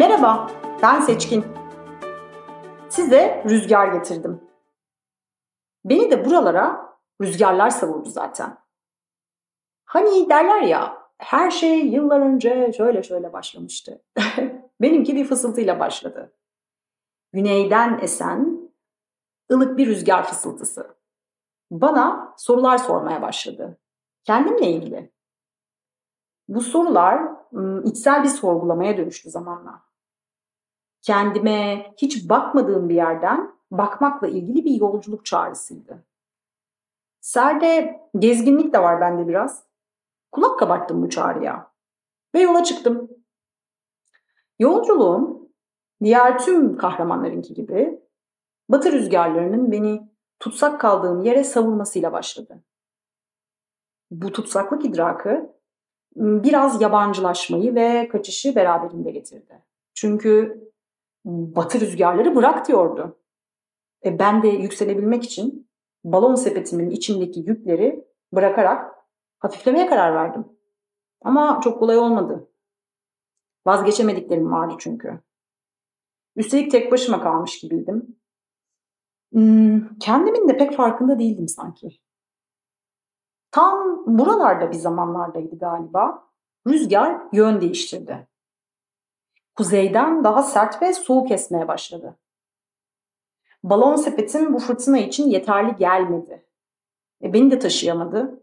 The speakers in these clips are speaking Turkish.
Merhaba, ben Seçkin. Size rüzgar getirdim. Beni de buralara rüzgarlar savurdu zaten. Hani derler ya, her şey yıllar önce şöyle şöyle başlamıştı. Benimki bir fısıltıyla başladı. Güneyden esen ılık bir rüzgar fısıltısı. Bana sorular sormaya başladı. Kendimle ilgili. Bu sorular içsel bir sorgulamaya dönüştü zamanla. Kendime hiç bakmadığım bir yerden bakmakla ilgili bir yolculuk çağrısıydı. Serde gezginlik de var bende biraz. Kulak kabarttım bu çağrıya. Ve yola çıktım. Yolculuğum diğer tüm kahramanlarınki gibi batı rüzgarlarının beni tutsak kaldığım yere savurmasıyla başladı. Bu tutsaklık idrakı biraz yabancılaşmayı ve kaçışı beraberinde getirdi. Çünkü batı rüzgarları bırak diyordu. E ben de yükselebilmek için balon sepetimin içindeki yükleri bırakarak hafiflemeye karar verdim. Ama çok kolay olmadı. Vazgeçemediklerim vardı çünkü. Üstelik tek başıma kalmış gibiydim. Hmm, kendimin de pek farkında değildim sanki. Tam buralarda bir zamanlardaydı galiba. Rüzgar yön değiştirdi. Kuzeyden daha sert ve soğuk esmeye başladı. Balon sepetim bu fırtına için yeterli gelmedi. E, beni de taşıyamadı.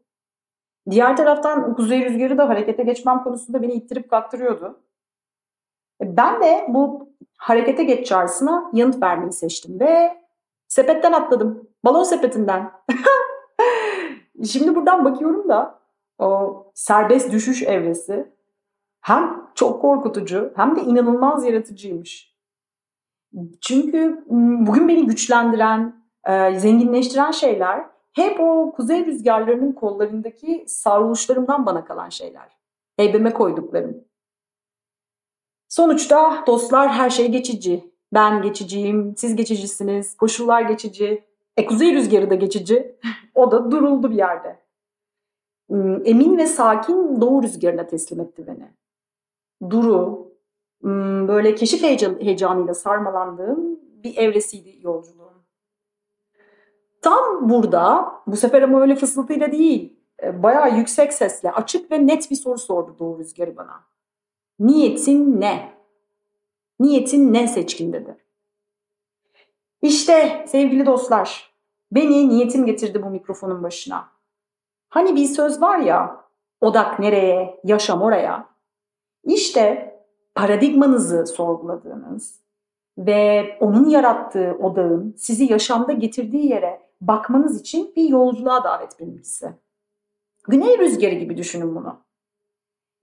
Diğer taraftan kuzey rüzgarı da harekete geçmem konusunda beni ittirip kaktırıyordu. E, ben de bu harekete geç çağrısına yanıt vermeyi seçtim ve sepetten atladım. Balon sepetinden. Şimdi buradan bakıyorum da o serbest düşüş evresi hem çok korkutucu hem de inanılmaz yaratıcıymış. Çünkü bugün beni güçlendiren, e, zenginleştiren şeyler hep o kuzey rüzgarlarının kollarındaki sarhoşlarımdan bana kalan şeyler. Heybeme koyduklarım. Sonuçta dostlar her şey geçici. Ben geçiciyim, siz geçicisiniz, koşullar geçici. E kuzey rüzgarı da geçici. o da duruldu bir yerde. Emin ve sakin doğu rüzgarına teslim etti beni. Duru, böyle keşif heyecanıyla sarmalandığım bir evresiydi yolculuğum. Tam burada, bu sefer ama öyle fısıltıyla değil, e, bayağı yüksek sesle, açık ve net bir soru sordu Doğu Rüzgarı bana. Niyetin ne? Niyetin ne seçkin dedi. İşte sevgili dostlar, beni niyetim getirdi bu mikrofonun başına. Hani bir söz var ya, odak nereye, yaşam oraya. İşte paradigmanızı sorguladığınız ve onun yarattığı odağın sizi yaşamda getirdiği yere bakmanız için bir yolculuğa davet benimkisi. Güney rüzgarı gibi düşünün bunu.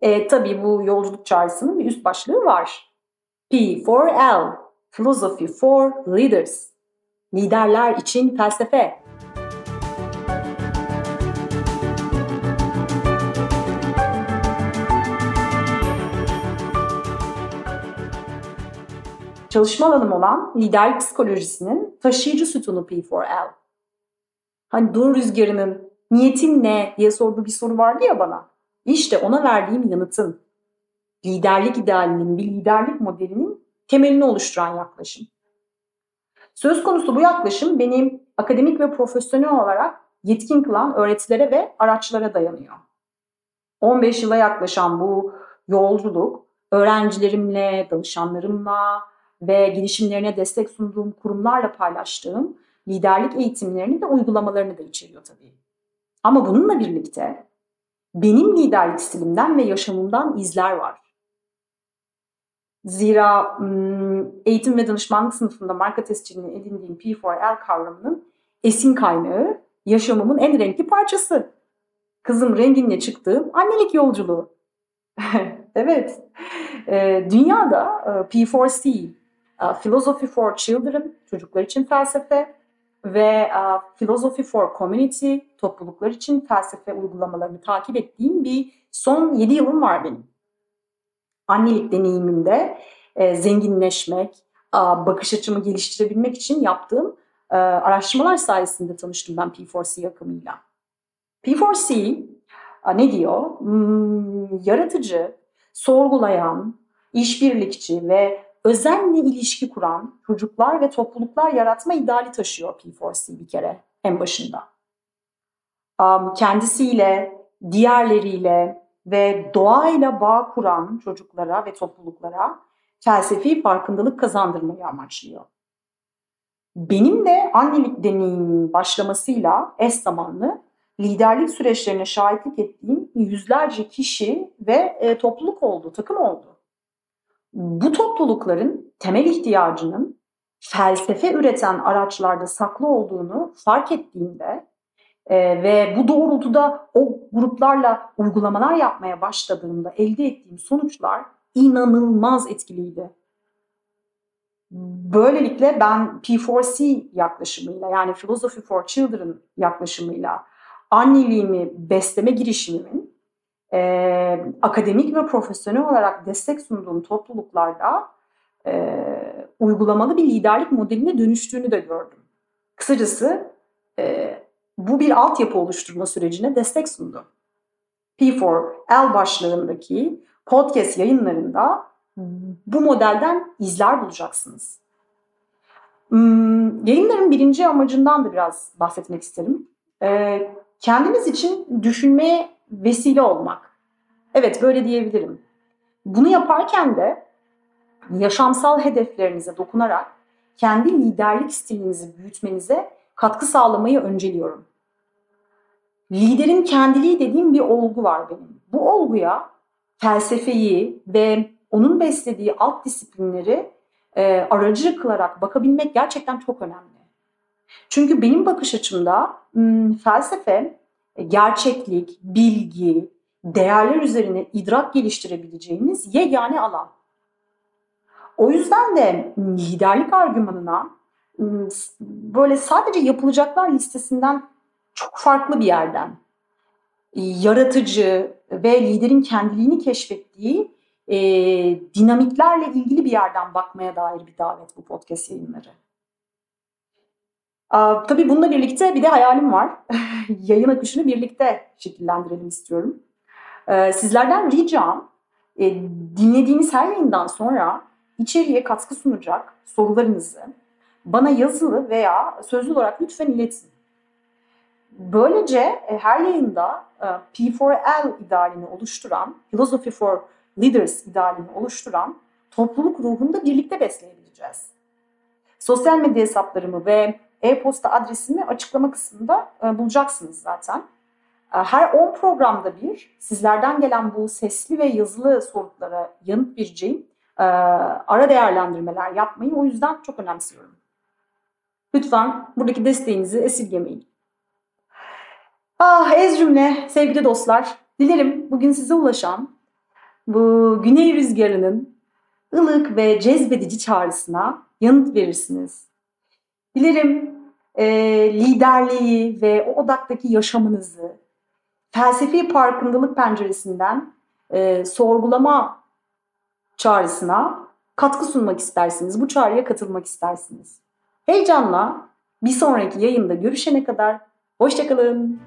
E, tabii bu yolculuk çağrısının bir üst başlığı var. P4L, Philosophy for Leaders. Liderler için felsefe. Çalışma alanım olan liderlik psikolojisinin taşıyıcı sütunu P4L. Hani dur rüzgarının niyetin ne diye sorduğu bir soru vardı ya bana. İşte ona verdiğim yanıtın liderlik idealinin, bir liderlik modelinin temelini oluşturan yaklaşım. Söz konusu bu yaklaşım benim akademik ve profesyonel olarak yetkin kılan öğretilere ve araçlara dayanıyor. 15 yıla yaklaşan bu yolculuk öğrencilerimle, danışanlarımla ve girişimlerine destek sunduğum kurumlarla paylaştığım liderlik eğitimlerini ve uygulamalarını da içeriyor tabii. Ama bununla birlikte benim liderlik stilimden ve yaşamımdan izler var. Zira eğitim ve danışmanlık sınıfında marka tescilini edindiğim P4L kavramının esin kaynağı yaşamımın en renkli parçası. Kızım renginle çıktığım annelik yolculuğu. evet, dünyada P4C, Philosophy for Children, çocuklar için felsefe ve Philosophy for Community, topluluklar için felsefe uygulamalarını takip ettiğim bir son 7 yılım var benim annelik deneyimimde e, zenginleşmek, bakış açımı geliştirebilmek için yaptığım e, araştırmalar sayesinde tanıştım ben P4C akımıyla. P4C a, ne diyor? Hmm, yaratıcı, sorgulayan, işbirlikçi ve özenle ilişki kuran çocuklar ve topluluklar yaratma ideali taşıyor P4C bir kere en başında. Kendisiyle, diğerleriyle ve doğayla bağ kuran çocuklara ve topluluklara felsefi farkındalık kazandırmayı amaçlıyor. Benim de annelik deneyim başlamasıyla eş zamanlı liderlik süreçlerine şahitlik ettiğim yüzlerce kişi ve e, topluluk oldu, takım oldu. Bu toplulukların temel ihtiyacının felsefe üreten araçlarda saklı olduğunu fark ettiğimde e, ve bu doğrultuda o gruplarla uygulamalar yapmaya başladığımda elde ettiğim sonuçlar inanılmaz etkiliydi. Böylelikle ben P4C yaklaşımıyla yani Philosophy for Children yaklaşımıyla anneliğimi besleme girişimimin e, akademik ve profesyonel olarak destek sunduğum topluluklarda e, uygulamalı bir liderlik modeline dönüştüğünü de gördüm. Kısacası e, bu bir altyapı oluşturma sürecine destek sundu. P4L başlığındaki podcast yayınlarında bu modelden izler bulacaksınız. Hmm, yayınların birinci amacından da biraz bahsetmek isterim. Ee, kendiniz için düşünmeye vesile olmak. Evet böyle diyebilirim. Bunu yaparken de yaşamsal hedeflerinize dokunarak kendi liderlik stilinizi büyütmenize katkı sağlamayı önceliyorum. Liderin kendiliği dediğim bir olgu var benim. Bu olguya felsefeyi ve onun beslediği alt disiplinleri e, aracı kılarak bakabilmek gerçekten çok önemli. Çünkü benim bakış açımda felsefe gerçeklik, bilgi, değerler üzerine idrak geliştirebileceğiniz yegane alan. O yüzden de liderlik argümanına böyle sadece yapılacaklar listesinden çok farklı bir yerden yaratıcı ve liderin kendiliğini keşfettiği e, dinamiklerle ilgili bir yerden bakmaya dair bir davet bu podcast yayınları. Tabii bununla birlikte bir de hayalim var. Yayın akışını birlikte şekillendirelim istiyorum. Ee, sizlerden ricam e, dinlediğiniz her yayından sonra içeriye katkı sunacak sorularınızı bana yazılı veya sözlü olarak lütfen iletin. Böylece e, her yayında e, P4L idealini oluşturan, Philosophy for Leaders idealini oluşturan topluluk ruhunu da birlikte besleyebileceğiz. Sosyal medya hesaplarımı ve e-posta adresimi açıklama kısmında e, bulacaksınız zaten. Her 10 programda bir sizlerden gelen bu sesli ve yazılı sorulara yanıt vereceğim ara değerlendirmeler yapmayı o yüzden çok önemsiyorum. Lütfen buradaki desteğinizi esirgemeyin. Ah ez cümle sevgili dostlar. Dilerim bugün size ulaşan bu güney rüzgarının ılık ve cezbedici çağrısına yanıt verirsiniz. Dilerim e, liderliği ve o odaktaki yaşamınızı felsefi farkındalık penceresinden e, sorgulama çağrısına katkı sunmak istersiniz. Bu çağrıya katılmak istersiniz. Heyecanla bir sonraki yayında görüşene kadar hoşçakalın.